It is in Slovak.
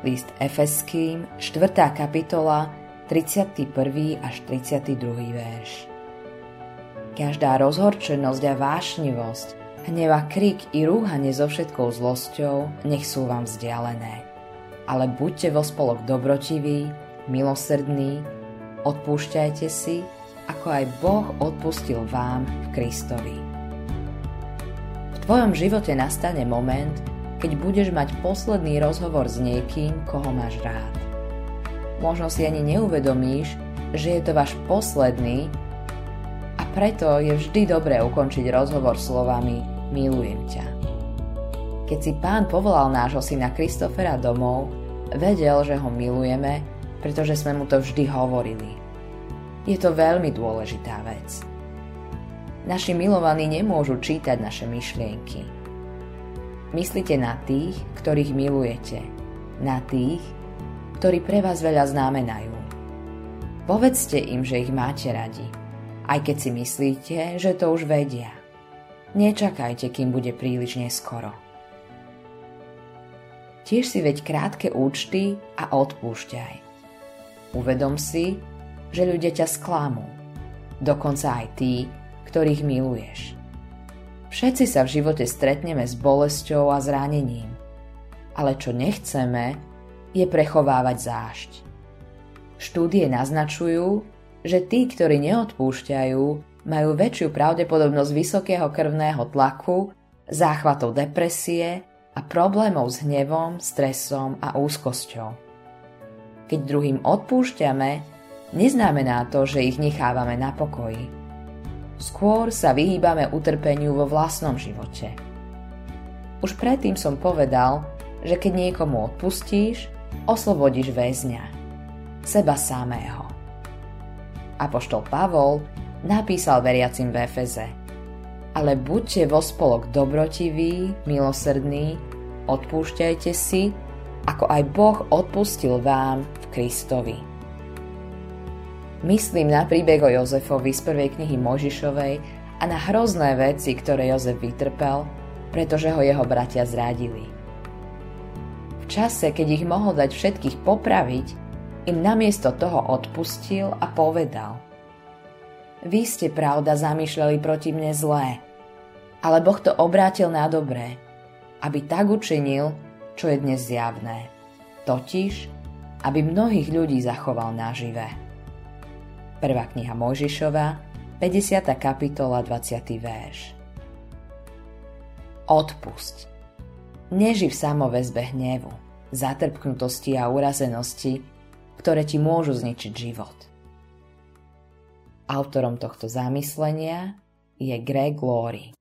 List Efeským, 4. kapitola, 31. až 32. verš. Každá rozhorčenosť a vášnivosť, hneva krik i rúhanie so všetkou zlosťou nech sú vám vzdialené. Ale buďte vo spolok dobrotiví, milosrdní, odpúšťajte si, ako aj Boh odpustil vám v Kristovi. V tvojom živote nastane moment, keď budeš mať posledný rozhovor s niekým, koho máš rád. Možno si ani neuvedomíš, že je to váš posledný a preto je vždy dobré ukončiť rozhovor slovami milujem ťa. Keď si pán povolal nášho syna Kristofera domov, vedel, že ho milujeme, pretože sme mu to vždy hovorili. Je to veľmi dôležitá vec. Naši milovaní nemôžu čítať naše myšlienky, Myslite na tých, ktorých milujete. Na tých, ktorí pre vás veľa znamenajú. Povedzte im, že ich máte radi, aj keď si myslíte, že to už vedia. Nečakajte, kým bude príliš neskoro. Tiež si veď krátke účty a odpúšťaj. Uvedom si, že ľudia ťa sklamú, dokonca aj tí, ktorých miluješ. Všetci sa v živote stretneme s bolesťou a zranením. Ale čo nechceme, je prechovávať zášť. Štúdie naznačujú, že tí, ktorí neodpúšťajú, majú väčšiu pravdepodobnosť vysokého krvného tlaku, záchvatov depresie a problémov s hnevom, stresom a úzkosťou. Keď druhým odpúšťame, neznamená to, že ich nechávame na pokoji skôr sa vyhýbame utrpeniu vo vlastnom živote. Už predtým som povedal, že keď niekomu odpustíš, oslobodíš väzňa, seba samého. Apoštol Pavol napísal veriacim v Efeze Ale buďte vo spolok dobrotiví, milosrdní, odpúšťajte si, ako aj Boh odpustil vám v Kristovi. Myslím na príbeh o Jozefovi z prvej knihy Možišovej a na hrozné veci, ktoré Jozef vytrpel, pretože ho jeho bratia zradili. V čase, keď ich mohol dať všetkých popraviť, im namiesto toho odpustil a povedal Vy ste, pravda, zamýšľali proti mne zlé, ale Boh to obrátil na dobré, aby tak učinil, čo je dnes zjavné, totiž, aby mnohých ľudí zachoval nažive. Prvá kniha Mojžišova, 50. kapitola, 20. verš. Odpusť. Neži v samovezbe hnevu, zatrpknutosti a urazenosti, ktoré ti môžu zničiť život. Autorom tohto zamyslenia je Greg Laurie.